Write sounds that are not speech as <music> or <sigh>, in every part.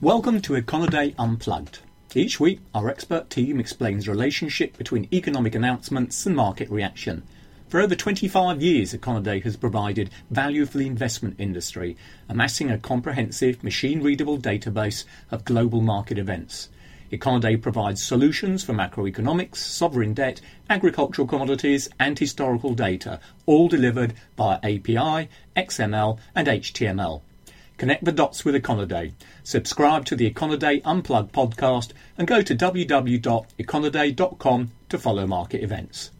Welcome to Econoday Unplugged. Each week, our expert team explains the relationship between economic announcements and market reaction. For over 25 years, Econoday has provided value for the investment industry, amassing a comprehensive, machine readable database of global market events. Econoday provides solutions for macroeconomics, sovereign debt, agricultural commodities, and historical data, all delivered via API, XML, and HTML. Connect the dots with Econoday. Subscribe to the Econoday Unplugged podcast and go to www.econoday.com to follow market events.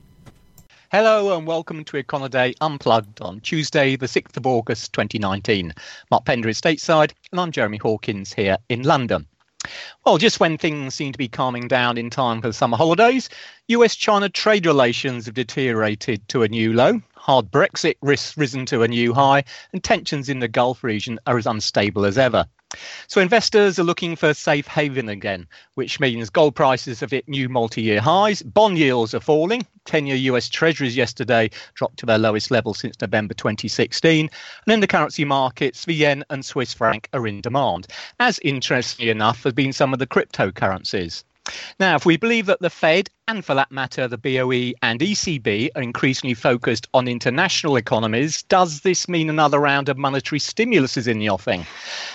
Hello and welcome to Econoday Unplugged on Tuesday, the 6th of August 2019. Mark Pender is stateside and I'm Jeremy Hawkins here in London. Well, just when things seem to be calming down in time for the summer holidays, US China trade relations have deteriorated to a new low. Hard Brexit risks risen to a new high, and tensions in the Gulf region are as unstable as ever. So investors are looking for safe haven again, which means gold prices have hit new multi-year highs, bond yields are falling, 10-year US Treasuries yesterday dropped to their lowest level since November 2016, and in the currency markets, the yen and Swiss franc are in demand, as interestingly enough have been some of the cryptocurrencies. Now, if we believe that the Fed, and for that matter, the BOE and ECB, are increasingly focused on international economies, does this mean another round of monetary stimulus is in the offing?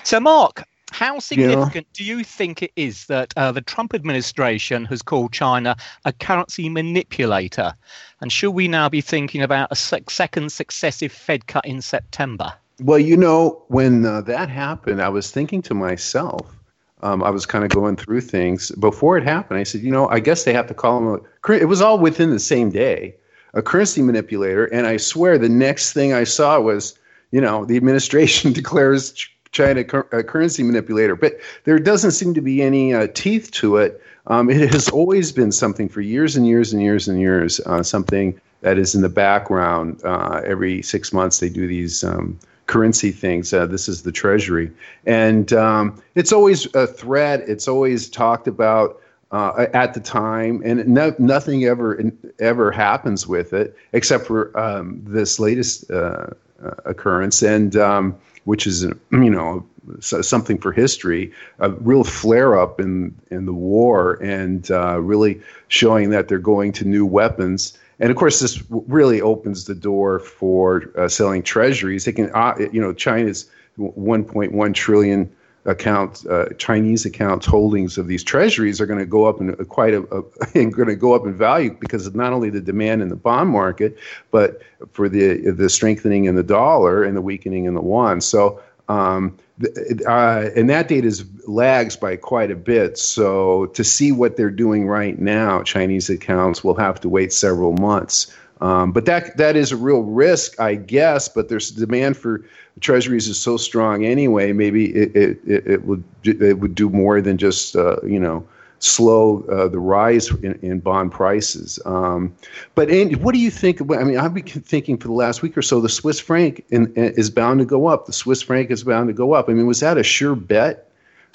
So, Mark, how significant yeah. do you think it is that uh, the Trump administration has called China a currency manipulator? And should we now be thinking about a second successive Fed cut in September? Well, you know, when uh, that happened, I was thinking to myself, um, I was kind of going through things before it happened. I said, you know, I guess they have to call him a. It was all within the same day, a currency manipulator. And I swear, the next thing I saw was, you know, the administration <laughs> declares China a currency manipulator. But there doesn't seem to be any uh, teeth to it. Um, it has always been something for years and years and years and years. Uh, something that is in the background. Uh, every six months, they do these. Um, currency things. Uh, this is the Treasury, and um, it's always a threat. It's always talked about uh, at the time, and no, nothing ever ever happens with it except for um, this latest uh, uh occurrence, and um, which is you know something for history, a real flare up in in the war, and uh, really showing that they're going to new weapons and of course, this really opens the door for uh, selling treasuries. They can, uh, you know, China's 1.1 trillion account uh, Chinese accounts holdings of these treasuries are going to go up in quite a, a <laughs> going to go up in value because of not only the demand in the bond market, but for the the strengthening in the dollar and the weakening in the yuan. So um, uh, and that data is lags by quite a bit. So to see what they're doing right now, Chinese accounts will have to wait several months. Um, but that that is a real risk, I guess. But there's demand for treasuries is so strong anyway. Maybe it it, it, it would it would do more than just uh, you know slow uh, the rise in, in bond prices. Um, but Andy, what do you think? I mean, I've been thinking for the last week or so, the Swiss franc in, in, is bound to go up. The Swiss franc is bound to go up. I mean, was that a sure bet?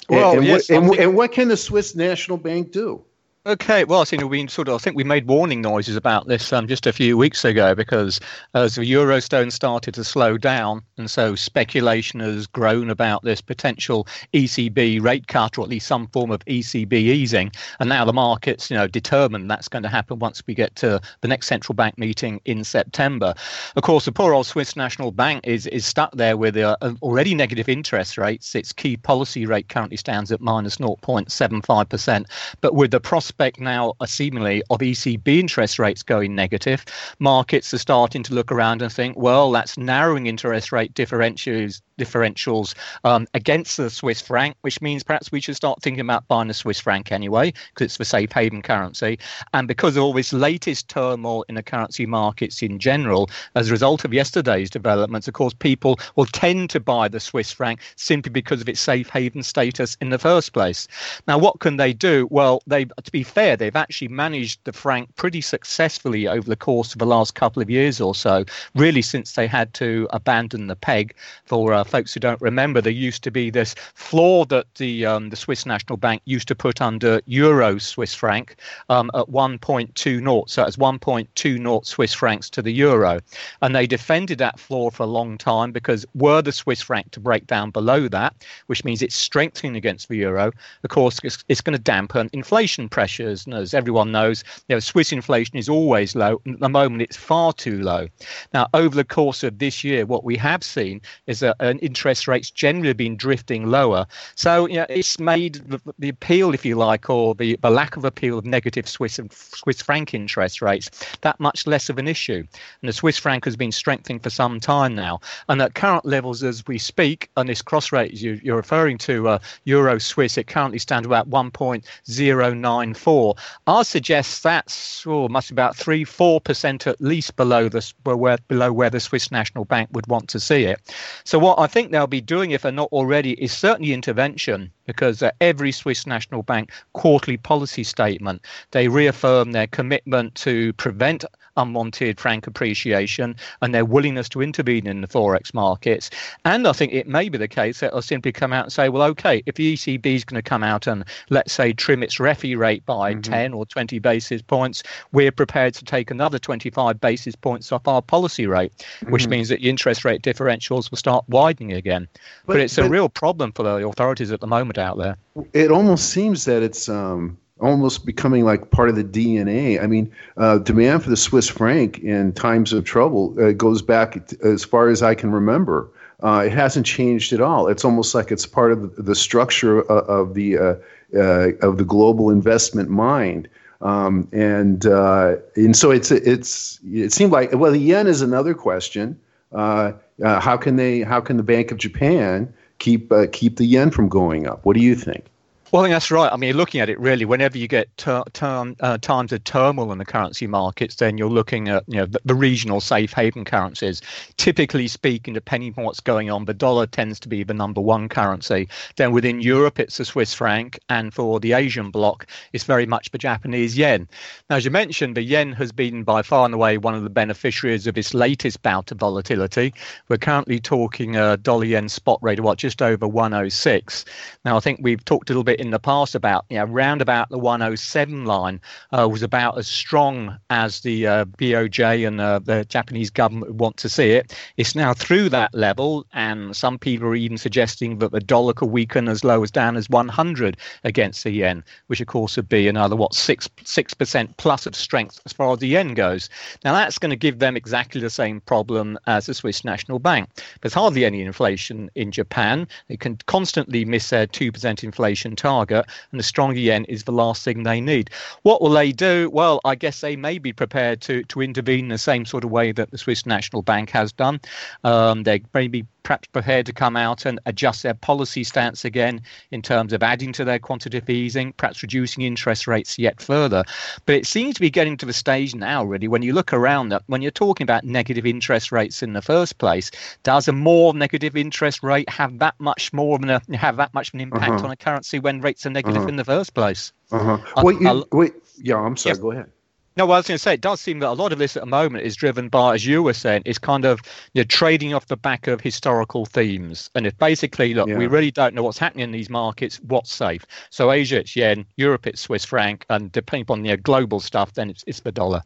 Well, and, and yes, what, and, and what can the Swiss National Bank do? Okay, well, you know, we sort of, I think we made warning noises about this um, just a few weeks ago because as the eurozone started to slow down, and so speculation has grown about this potential ECB rate cut or at least some form of ECB easing, and now the markets, you know, determined that's going to happen once we get to the next central bank meeting in September. Of course, the poor old Swiss National Bank is is stuck there with uh, already negative interest rates. Its key policy rate currently stands at minus 0.75 percent, but with the prospect prospect now, seemingly, of ECB interest rates going negative, markets are starting to look around and think, well, that's narrowing interest rate differentials differentials um, against the Swiss franc, which means perhaps we should start thinking about buying the Swiss franc anyway, because it's the safe haven currency. And because of all this latest turmoil in the currency markets in general, as a result of yesterday's developments, of course, people will tend to buy the Swiss franc simply because of its safe haven status in the first place. Now, what can they do? Well, they, to be fair, they've actually managed the franc pretty successfully over the course of the last couple of years or so, really since they had to abandon the peg for uh, folks who don't remember, there used to be this floor that the um, the Swiss National Bank used to put under euro Swiss franc um, at 1.2 naught. So it's 1.2 naught Swiss francs to the euro, and they defended that floor for a long time because were the Swiss franc to break down below that, which means it's strengthening against the euro, of course it's, it's going to dampen inflation pressures. And as everyone knows, you know, Swiss inflation is always low. At the moment, it's far too low. Now, over the course of this year, what we have seen is that interest rates generally have been drifting lower. So, you know, it's made the, the appeal, if you like, or the, the lack of appeal of negative Swiss and Swiss franc interest rates that much less of an issue. And the Swiss franc has been strengthening for some time now. And at current levels, as we speak, and this cross rate you, are referring to, uh, Euro Swiss, it currently stands about 1.094. I suggest that's oh, must be about three, four percent at least below the where below where the Swiss National Bank would want to see it. So what I think they'll be doing, if they're not already, is certainly intervention because uh, every Swiss National Bank quarterly policy statement they reaffirm their commitment to prevent unwanted franc appreciation and their willingness to intervene in the forex markets. And I think it may be the case that they'll simply come out and say, well, okay, if the ECB is going to come out and let's say trim its refi rate by mm-hmm. 10 or 20 basis points, we're prepared to take another 25 basis points off our policy rate, mm-hmm. which means that the interest rate differentials will start widening again. But, but it's but, a real problem for the authorities at the moment out there. It almost seems that it's um, almost becoming like part of the DNA. I mean, uh, demand for the Swiss franc in times of trouble uh, goes back as far as I can remember. Uh, it hasn't changed at all. It's almost like it's part of the structure of, of the uh, uh, of the global investment mind. Um, and uh, and so it's it's it seemed like well the yen is another question. how can they how can the Bank of Japan keep keep the yen from going up? What do you think? Well, I think that's right. I mean, looking at it really, whenever you get ter- uh, times of turmoil in the currency markets, then you're looking at you know the, the, regional safe haven currencies. Typically speaking, depending on what's going on, the dollar tends to be the number one currency. Then within Europe, it's the Swiss franc, and for the Asian bloc, it's very much the Japanese yen. Now, as you mentioned, the yen has been by far and away one of the beneficiaries of this latest bout of volatility. We're currently talking a dollar yen spot rate of what just over 106. Now, I think we've talked a little bit in the past about, you know, round about the 107 line uh, was about as strong as the uh, BOJ and uh, the Japanese government want to see it. It's now through that level, and some people are even suggesting that the dollar could weaken as low as down as 100 against the yen, which of course would be another what six six percent plus of strength as far as the yen goes. Now that's going to give them exactly the same problem as the Swiss National Bank. There's hardly any inflation in Japan. They can constantly miss their two percent inflation target target, and the stronger yen is the last thing they need. What will they do? Well, I guess they may be prepared to to intervene in the same sort of way that the Swiss National Bank has done. Um, they may be perhaps prepared to come out and adjust their policy stance again in terms of adding to their quantitative easing, perhaps reducing interest rates yet further. But it seems to be getting to the stage now, really, when you look around that when you're talking about negative interest rates in the first place, does a more negative interest rate have that much more of an have that much of an impact uh-huh. on a currency when rates are negative uh-huh. in the first place? Uh-huh. Wait, you, wait, yeah, I'm sorry. Yes. Go ahead. No, well, I was going to say it does seem that a lot of this at the moment is driven by, as you were saying, is kind of you know, trading off the back of historical themes. And if basically, look, yeah. we really don't know what's happening in these markets, what's safe. So Asia, it's yen, Europe, it's Swiss franc, and depending on the you know, global stuff, then it's, it's the dollar.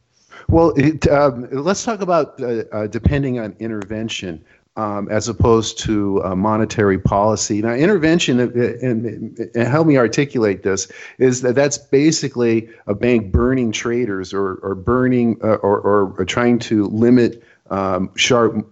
Well, it, um, let's talk about uh, uh, depending on intervention um, as opposed to uh, monetary policy. Now, intervention, uh, and, and, help me articulate this, is that that's basically a bank burning traders or, or burning uh, or, or, or, trying to limit um, sharp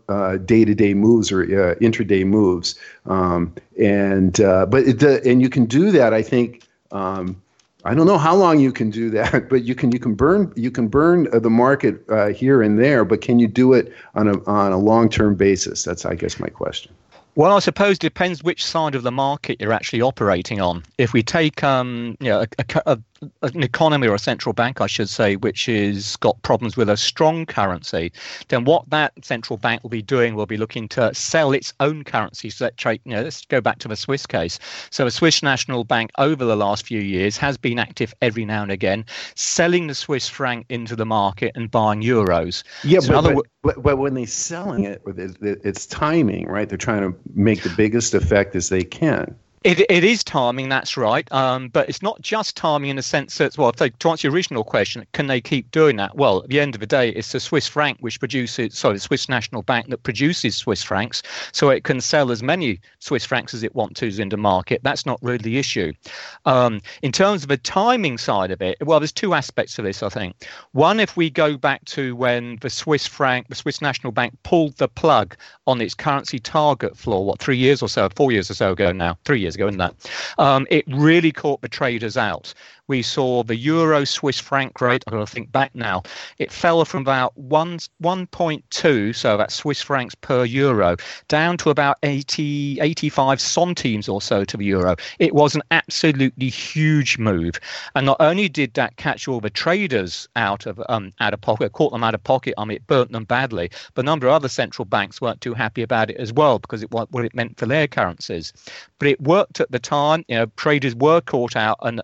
day to day moves or uh, intraday moves. Um, and uh, but it, and you can do that, I think. Um, I don't know how long you can do that, <laughs> but you can you can burn you can burn uh, the market uh, here and there, but can you do it on a on a long term basis? That's I guess my question. Well, I suppose it depends which side of the market you're actually operating on. If we take um, you know, a, a, an economy or a central bank, I should say, which is got problems with a strong currency, then what that central bank will be doing will be looking to sell its own currency. So that trade, you know, let's go back to the Swiss case. So a Swiss National Bank over the last few years has been active every now and again, selling the Swiss franc into the market and buying euros. Yeah, so but, but, but, but, when they're selling it, it's timing, right? They're trying to make the biggest effect as they can. It, it is timing, that's right. Um, but it's not just timing in the sense that, well, they, to answer your original question, can they keep doing that? Well, at the end of the day, it's the Swiss franc which produces, sorry, the Swiss National Bank that produces Swiss francs, so it can sell as many Swiss francs as it wants to into market. That's not really the issue. Um, in terms of the timing side of it, well, there's two aspects to this, I think. One, if we go back to when the Swiss franc, the Swiss National Bank pulled the plug on its currency target floor, what, three years or so, four years or so ago now, three years ago, isn't that? Um, it really caught the traders out. We saw the euro Swiss franc rate, I've got to think back now, it fell from about 1, 1.2, so that's Swiss francs per euro, down to about 80, 85 centimes or so to the euro. It was an absolutely huge move. And not only did that catch all the traders out of um, out of pocket, caught them out of pocket, I mean, it burnt them badly, but a number of other central banks weren't too happy about it as well because it what it meant for their currencies. But it worked at the time. You know, traders were caught out, and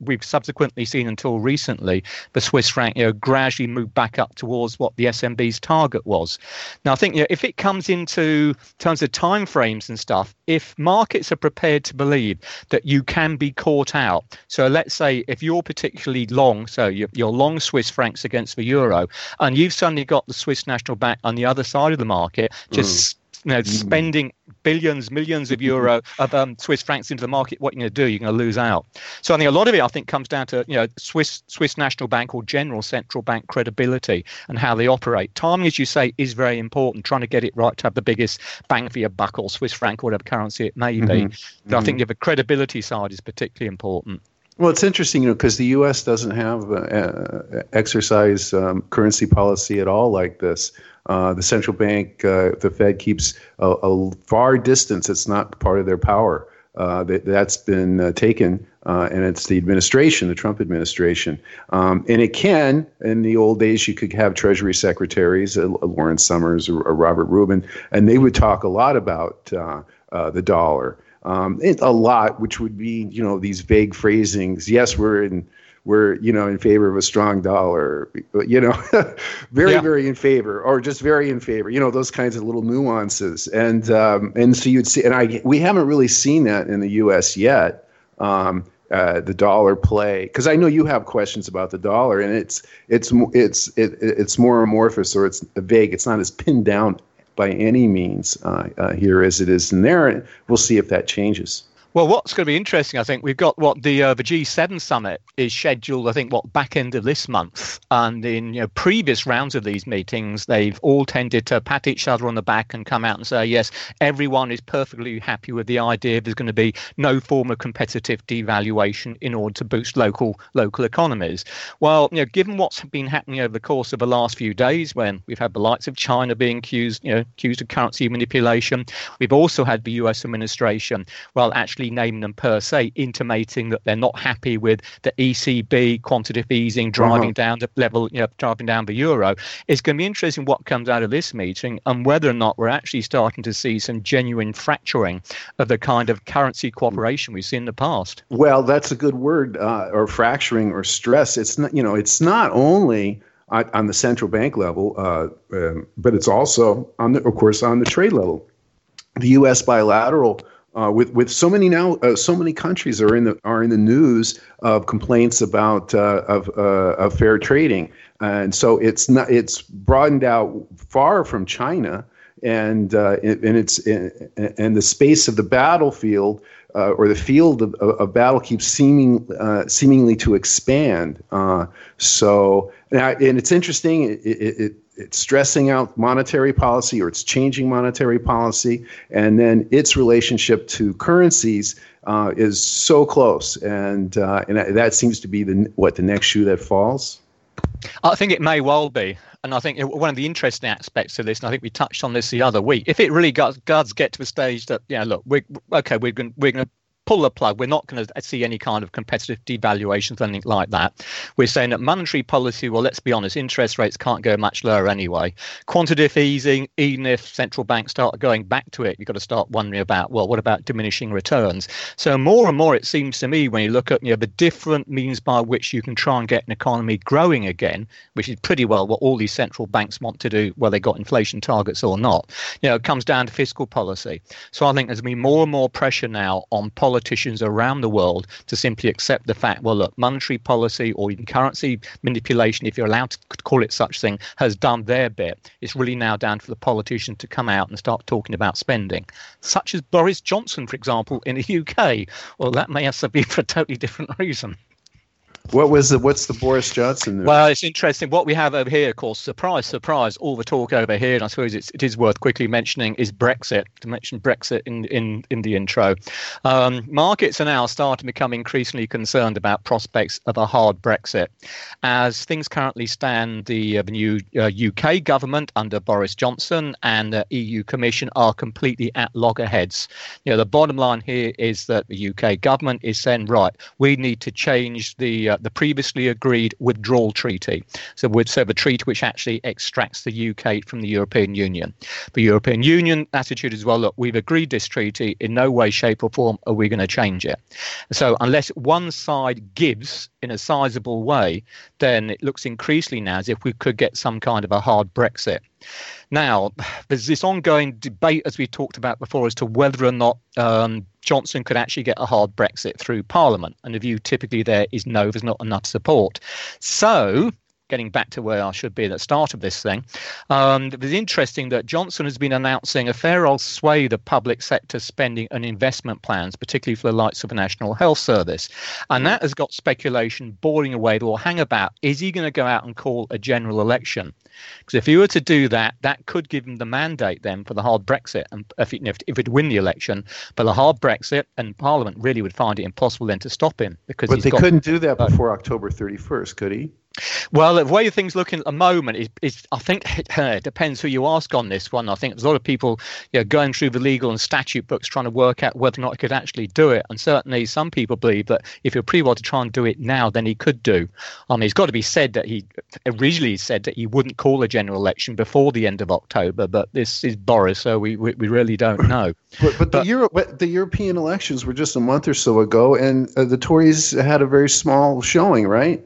we've subsequently seen until recently the Swiss franc you know, gradually move back up towards what the SNB's target was. Now, I think you know, if it comes into terms of timeframes and stuff, if markets are prepared to believe that you can be caught out, so let's say if you're particularly long, so you're, you're long Swiss francs against the euro, and you've suddenly got the Swiss National Bank on the other side of the market, just mm you know, mm. spending billions, millions of euro <laughs> of um, Swiss francs into the market, what you're going to do, you're going to lose out. So I think a lot of it, I think, comes down to you know Swiss Swiss National Bank or general central bank credibility and how they operate. Timing, as you say, is very important. Trying to get it right to have the biggest bang for your buck, or Swiss franc, or whatever currency it may be. Mm-hmm. But I think mm-hmm. the credibility side is particularly important. Well, it's interesting, you know, because the U.S. doesn't have uh, exercise um, currency policy at all like this. Uh, the central bank, uh, the Fed keeps a, a, far distance. It's not part of their power. Uh, that, has been uh, taken, uh, and it's the administration, the Trump administration. Um, and it can, in the old days, you could have Treasury secretaries, Lawrence Summers or, or, Robert Rubin, and they would talk a lot about the dollar. Um, a lot, which would be, you know, these vague phrasings. Yes, we're in we're you know in favor of a strong dollar you know <laughs> very yeah. very in favor or just very in favor you know those kinds of little nuances and um, and so you'd see and i we haven't really seen that in the us yet um, uh, the dollar play because I know you have questions about the dollar and it's it's it's it, it's more amorphous or it's vague. It's not as pinned down by any means uh, uh, here as it is in there. We'll see if that changes. Well, what's going to be interesting, I think, we've got what the uh, the G7 summit is scheduled. I think what back end of this month, and in you know, previous rounds of these meetings, they've all tended to pat each other on the back and come out and say, yes, everyone is perfectly happy with the idea. There's going to be no form of competitive devaluation in order to boost local local economies. Well, you know, given what's been happening over the course of the last few days, when we've had the likes of China being accused, you know, accused of currency manipulation, we've also had the U.S. administration, well, actually name them per se, intimating that they're not happy with the ECB quantitative easing driving uh-huh. down the level, you know, driving down the euro. It's going to be interesting what comes out of this meeting and whether or not we're actually starting to see some genuine fracturing of the kind of currency cooperation we've seen in the past. Well, that's a good word, uh, or fracturing or stress. It's not, you know, it's not only on the central bank level, uh, um, but it's also on the, of course, on the trade level. The U.S. bilateral uh, with with so many now, uh, so many countries are in the are in the news of complaints about uh, of uh, of fair trading, and so it's not it's broadened out far from China, and uh, and it's and the space of the battlefield uh, or the field of, of, battle keeps seeming seemingly to expand. so and it's interesting. It, it, it's stressing out monetary policy or it's changing monetary policy, and then its relationship to currencies uh, is so close, and uh, and that seems to be the what the next shoe that falls. I think it may well be. And I think one of the interesting aspects of this, and I think we touched on this the other week, if it really does, does get to a stage that, yeah, look, we're, okay, we're going we're going to pull the plug. We're not going to see any kind of competitive devaluations or anything like that. We're saying that monetary policy, well, let's be honest, interest rates can't go much lower anyway. Quantitative easing, even if central banks start going back to it, you've got to start wondering about, well, what about diminishing returns? So more and more, it seems to me, when you look at you know the different means by which you can try and get an economy growing again, which is pretty well what all these central banks want to do, whether they've got inflation targets or not. You know, it comes down to fiscal policy. So I think there's going to be more and more pressure now on politicians around the world to simply accept the fact, well, look, monetary policy or even currency manipulation, if you're allowed to call it such thing, has done their bit. It's really now down for the politician to come out and start talking about spending, such as Boris Johnson, for example, in the UK. Well, that may have been for a totally different reason. What was the what's the Boris Johnson? News? Well, it's interesting. What we have over here, of course, surprise, surprise, all the talk over here, and I suppose it's, it is worth quickly mentioning is Brexit. To mention Brexit in in in the intro, um, markets are now starting to become increasingly concerned about prospects of a hard Brexit, as things currently stand. The, uh, the new uh, UK government under Boris Johnson and the EU Commission are completely at loggerheads. You know, the bottom line here is that the UK government is saying, right, we need to change the uh, Uh, the previously agreed withdrawal treaty. So, with, so the treaty which actually extracts the UK from the European Union. The European Union attitude is well, look, we've agreed this treaty. In no way, shape, or form are we going to change it. So, unless one side gives in a sizable way, then it looks increasingly now as if we could get some kind of a hard Brexit. Now, there's this ongoing debate, as we talked about before, as to whether or not um, Johnson could actually get a hard Brexit through Parliament. And the view typically there is no, there's not enough support. So, getting back to where I should be at the start of this thing, um, it was interesting that Johnson has been announcing a fair old swathe of public sector spending and investment plans, particularly for the likes of the National Health Service. And that has got speculation boiling away. Well, hang about. Is he going to go out and call a general election? Because if he were to do that, that could give him the mandate then for the hard Brexit, and if it, if it win the election, but the hard Brexit and Parliament really would find it impossible then to stop him because. But they got, couldn't do that before October thirty first, could he? Well, the way things looking at the moment is, is I think it depends who you ask on this one. I think there's a lot of people you know, going through the legal and statute books trying to work out whether or not he could actually do it. And certainly some people believe that if you're pre to try and do it now, then he could do. I mean, it's got to be said that he originally said that he wouldn't call a general election before the end of October, but this is Boris, so we, we, we really don't know. but, <clears throat> but, but the, Euro, the European elections were just a month or so ago, and uh, the Tories had a very small showing, right?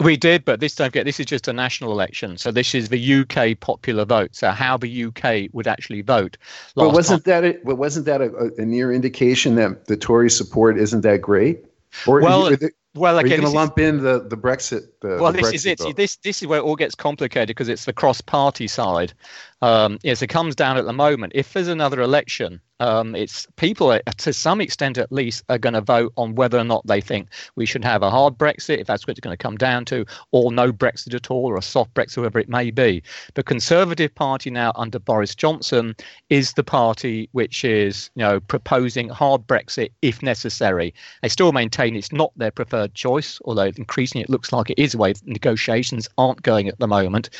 We did, but this don't get this is just a national election. So this is the UK popular vote. So how the UK would actually vote. But wasn't time. that a, wasn't that a, a, near indication that the Tory support isn't that great? Or well, well, again, are you going to lump in the the Brexit? The, well, the this is it. This this is where it all gets complicated because it's the cross-party side. Um, yes, it comes down at the moment. If there's another election, um, it's people to some extent at least are going to vote on whether or not they think we should have a hard Brexit, if that's what it's going to come down to, or no Brexit at all, or a soft Brexit, whatever it may be. The Conservative Party now under Boris Johnson is the party which is you know proposing hard Brexit if necessary. They still maintain it's not their preferred choice, although increasingly it looks like it is the way negotiations aren't going at the moment.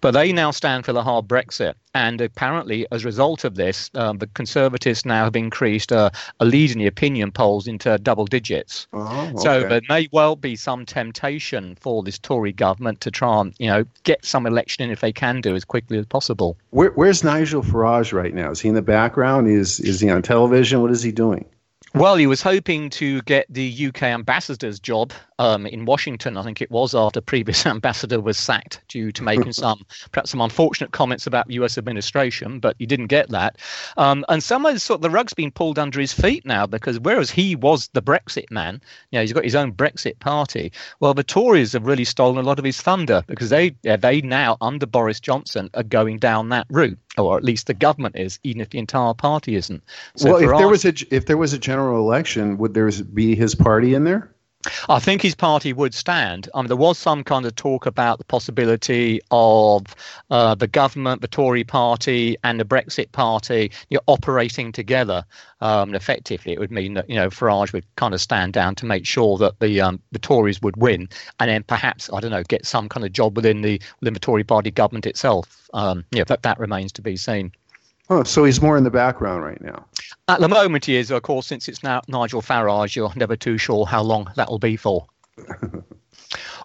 But they now stand for the hard Brexit. And apparently, as a result of this, um, the Conservatives now have increased uh, a lead in the opinion polls into double digits. Oh, okay. So there may well be some temptation for this Tory government to try and, you know, get some election in if they can do as quickly as possible. Where, where's Nigel Farage right now? Is he in the background? Is is he on television? What is he doing? Well, he was hoping to get the UK ambassador's job um, in Washington. I think it was after previous <laughs> ambassador was sacked due to making <laughs> some perhaps some unfortunate comments about U.S. administration, but he didn't get that. Um, and some of the, sort of the rug's been pulled under his feet now because whereas he was the Brexit man, you know, he's got his own Brexit party. Well, the Tories have really stolen a lot of his thunder because they yeah, they now under Boris Johnson are going down that route or at least the government is, even if the entire party isn't. So well, if there was a if there was a general election, would there be his party in there? I think his party would stand. I mean, there was some kind of talk about the possibility of uh, the government, the Tory party, and the Brexit party you know, operating together. Um, effectively, it would mean that you know Farage would kind of stand down to make sure that the um, the Tories would win, and then perhaps I don't know get some kind of job within the within the Tory party government itself. Um, yeah, that that remains to be seen. Oh, so he's more in the background right now. At the moment, he is. Of course, since it's now Nigel Farage, you're never too sure how long that will be for. <laughs>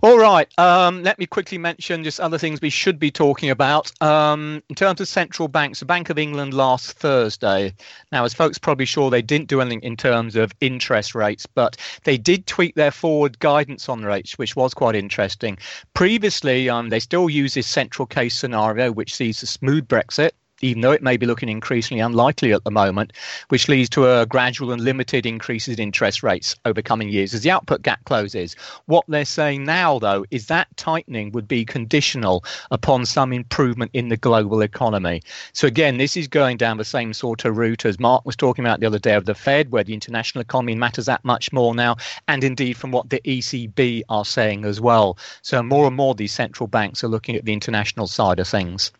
All right. Um, let me quickly mention just other things we should be talking about. Um, in terms of central banks, the Bank of England last Thursday. Now, as folks probably sure, they didn't do anything in terms of interest rates, but they did tweak their forward guidance on rates, which was quite interesting. Previously, um, they still use this central case scenario, which sees a smooth Brexit even though it may be looking increasingly unlikely at the moment, which leads to a gradual and limited increases in interest rates over coming years as the output gap closes. What they're saying now, though, is that tightening would be conditional upon some improvement in the global economy. So, again, this is going down the same sort of route as Mark was talking about the other day of the Fed, where the international economy matters that much more now, and indeed from what the ECB are saying as well. So, more and more these central banks are looking at the international side of things.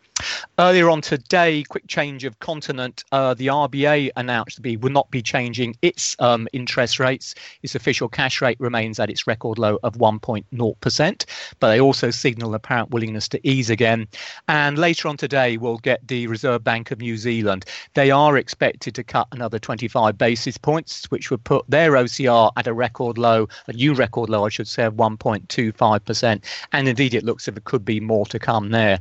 Earlier on today, quick change of continent. Uh, the RBA announced to be will not be changing its um, interest rates. Its official cash rate remains at its record low of 1.0%, but they also signal apparent willingness to ease again. And later on today, we'll get the Reserve Bank of New Zealand. They are expected to cut another 25 basis points, which would put their OCR at a record low, a new record low, I should say, of 1.25%. And indeed, it looks as if it could be more to come there.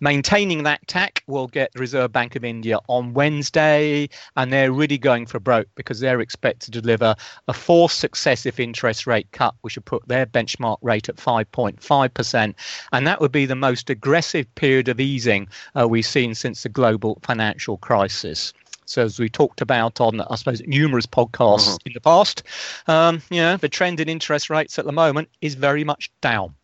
Maintaining that tack will get the Reserve Bank of India on Wednesday, and they're really going for broke because they're expected to deliver a fourth successive interest rate cut, which would put their benchmark rate at 5.5%. And that would be the most aggressive period of easing uh, we've seen since the global financial crisis. So as we talked about on, I suppose, numerous podcasts uh-huh. in the past, um, you know, the trend in interest rates at the moment is very much down.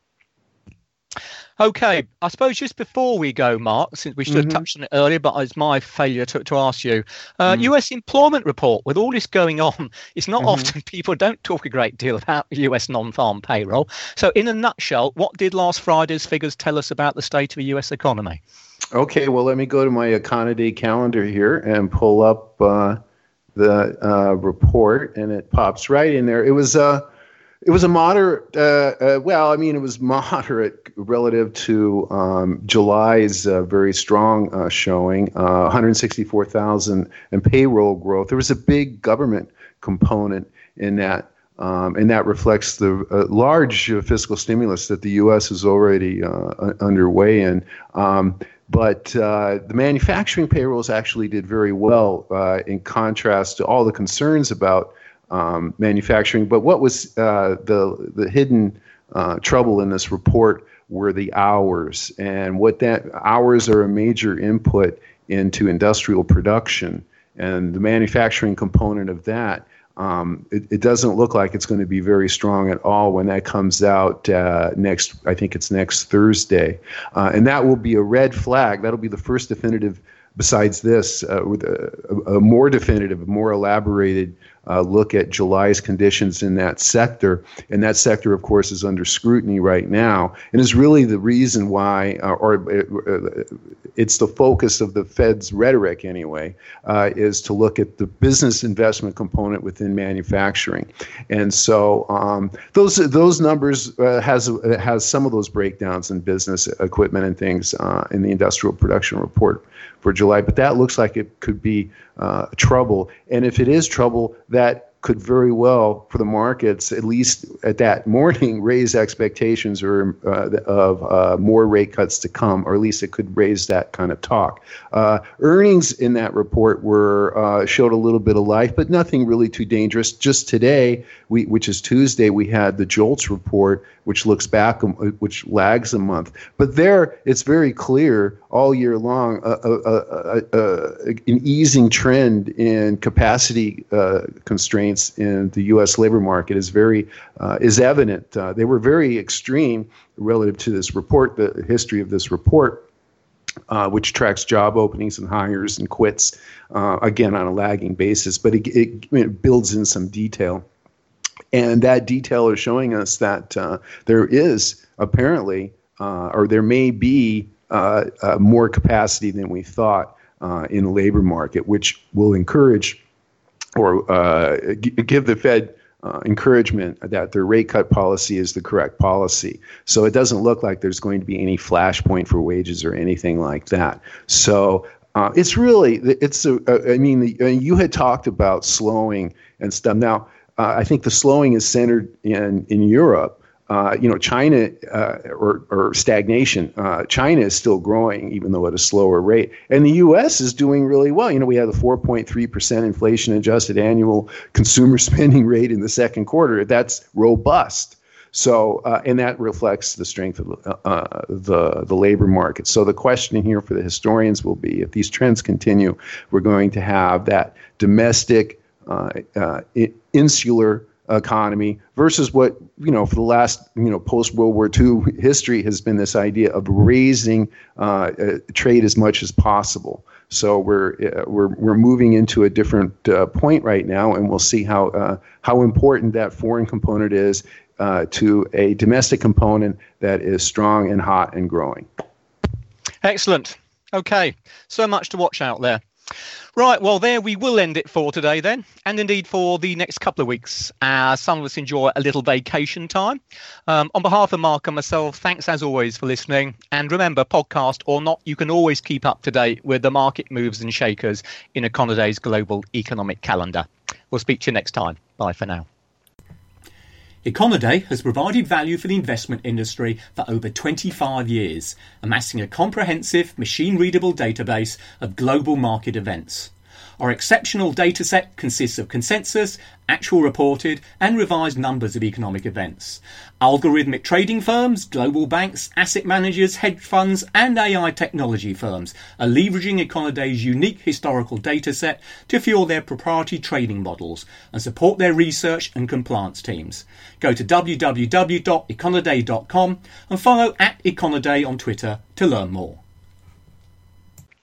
Okay, I suppose just before we go, Mark, since we should have mm-hmm. touched on it earlier, but it's my failure to, to ask you. Uh, mm. US employment report, with all this going on, <laughs> it's not mm-hmm. often <laughs> people don't talk a great deal about <laughs> US non farm payroll. So, in a nutshell, what did last Friday's figures tell us about the state of the US economy? Okay, well, let me go to my Econoday calendar here and pull up uh, the uh, report, and it pops right in there. It was. Uh, it was a moderate. Uh, uh, well, I mean, it was moderate relative to um, July's uh, very strong uh, showing, uh, 164,000 and payroll growth. There was a big government component in that, um, and that reflects the uh, large fiscal stimulus that the U.S. is already underway in. Um, but the manufacturing payrolls actually did very well, in contrast to all the concerns about um, manufacturing. But what was uh, the the hidden uh, trouble in this report were the hours, and what that hours are a major input into industrial production, and the manufacturing component of that. Um, it, it, doesn't look like it's going to be very strong at all when that comes out uh, next. I think it's next Thursday, uh, and that will be a red flag. That'll be the first definitive besides this, uh, with a, a, more definitive, more elaborated uh, look at July's conditions in that sector. And that sector, of course, is under scrutiny right now, and is really the reason why, uh, or uh, it's the focus of the Fed's rhetoric anyway, uh, is to look at the business investment component within manufacturing. And so um, those those numbers uh, has has some of those breakdowns in business equipment and things uh, in the industrial production report for July, but that looks like it could be uh, trouble. And if it is trouble, that could very well, for the markets, at least at that morning, <laughs> raise expectations or uh, of uh, more rate cuts to come, or at least it could raise that kind of talk. Uh, earnings in that report were uh, showed a little bit of life, but nothing really too dangerous. Just today, we, which is Tuesday, we had the JOLTS report, which looks back, um, which lags a month. But there, it's very clear all year long an easing trend in capacity uh, in the U.S. labor market is very uh, is evident. Uh, they were very extreme relative to this report, the history of this report. Uh, which tracks job openings and hires and quits, uh, again on a lagging basis, but it, it, it, builds in some detail. And that detail is showing us that uh, there is apparently, uh, or there may be more capacity than we thought in the labor market, which will encourage or uh, g- give the Fed uh, encouragement that their rate cut policy is the correct policy. So it doesn't look like there's going to be any flashpoint for wages or anything like that. So Uh, it's really, it's a, I mean, you had talked about slowing and stuff. Now, uh, I think the slowing is centered in in Europe. Uh, you know, China uh, or, or stagnation. Uh, China is still growing, even though at a slower rate. And the U.S. is doing really well. You know, we had a 4.3% inflation adjusted annual consumer <laughs> spending rate in the second quarter. That's robust. So, uh, and that reflects the strength of uh, the the labor market. So, the question here for the historians will be: if these trends continue, we're going to have that domestic, insular economy versus what you know for the last you know post World War II history has been this idea of raising uh, uh, trade as much as possible. So we're uh, we're we're moving into a different uh, point right now, and we'll see how uh, how important that foreign component is uh, to a domestic component that is strong and hot and growing. Excellent. Okay, so much to watch out there. Right, well, there we will end it for today then, and indeed for the next couple of weeks, as some of us enjoy a little vacation time. Um, on behalf of Mark and myself, thanks as always for listening. And remember, podcast or not, you can always keep up to date with the market moves and shakers in Econoday's global economic calendar. We'll speak to you next time. Bye for now. Econoday has provided value for the investment industry for over 25 years, amassing a comprehensive, machine readable database of global market events. Our exceptional dataset consists of consensus, actual reported, and revised numbers of economic events. Algorithmic trading firms, global banks, asset managers, hedge funds, and AI technology firms are leveraging Econoday's unique historical dataset to fuel their proprietary trading models and support their research and compliance teams. Go to www.econoday.com and follow at Econoday on Twitter to learn more.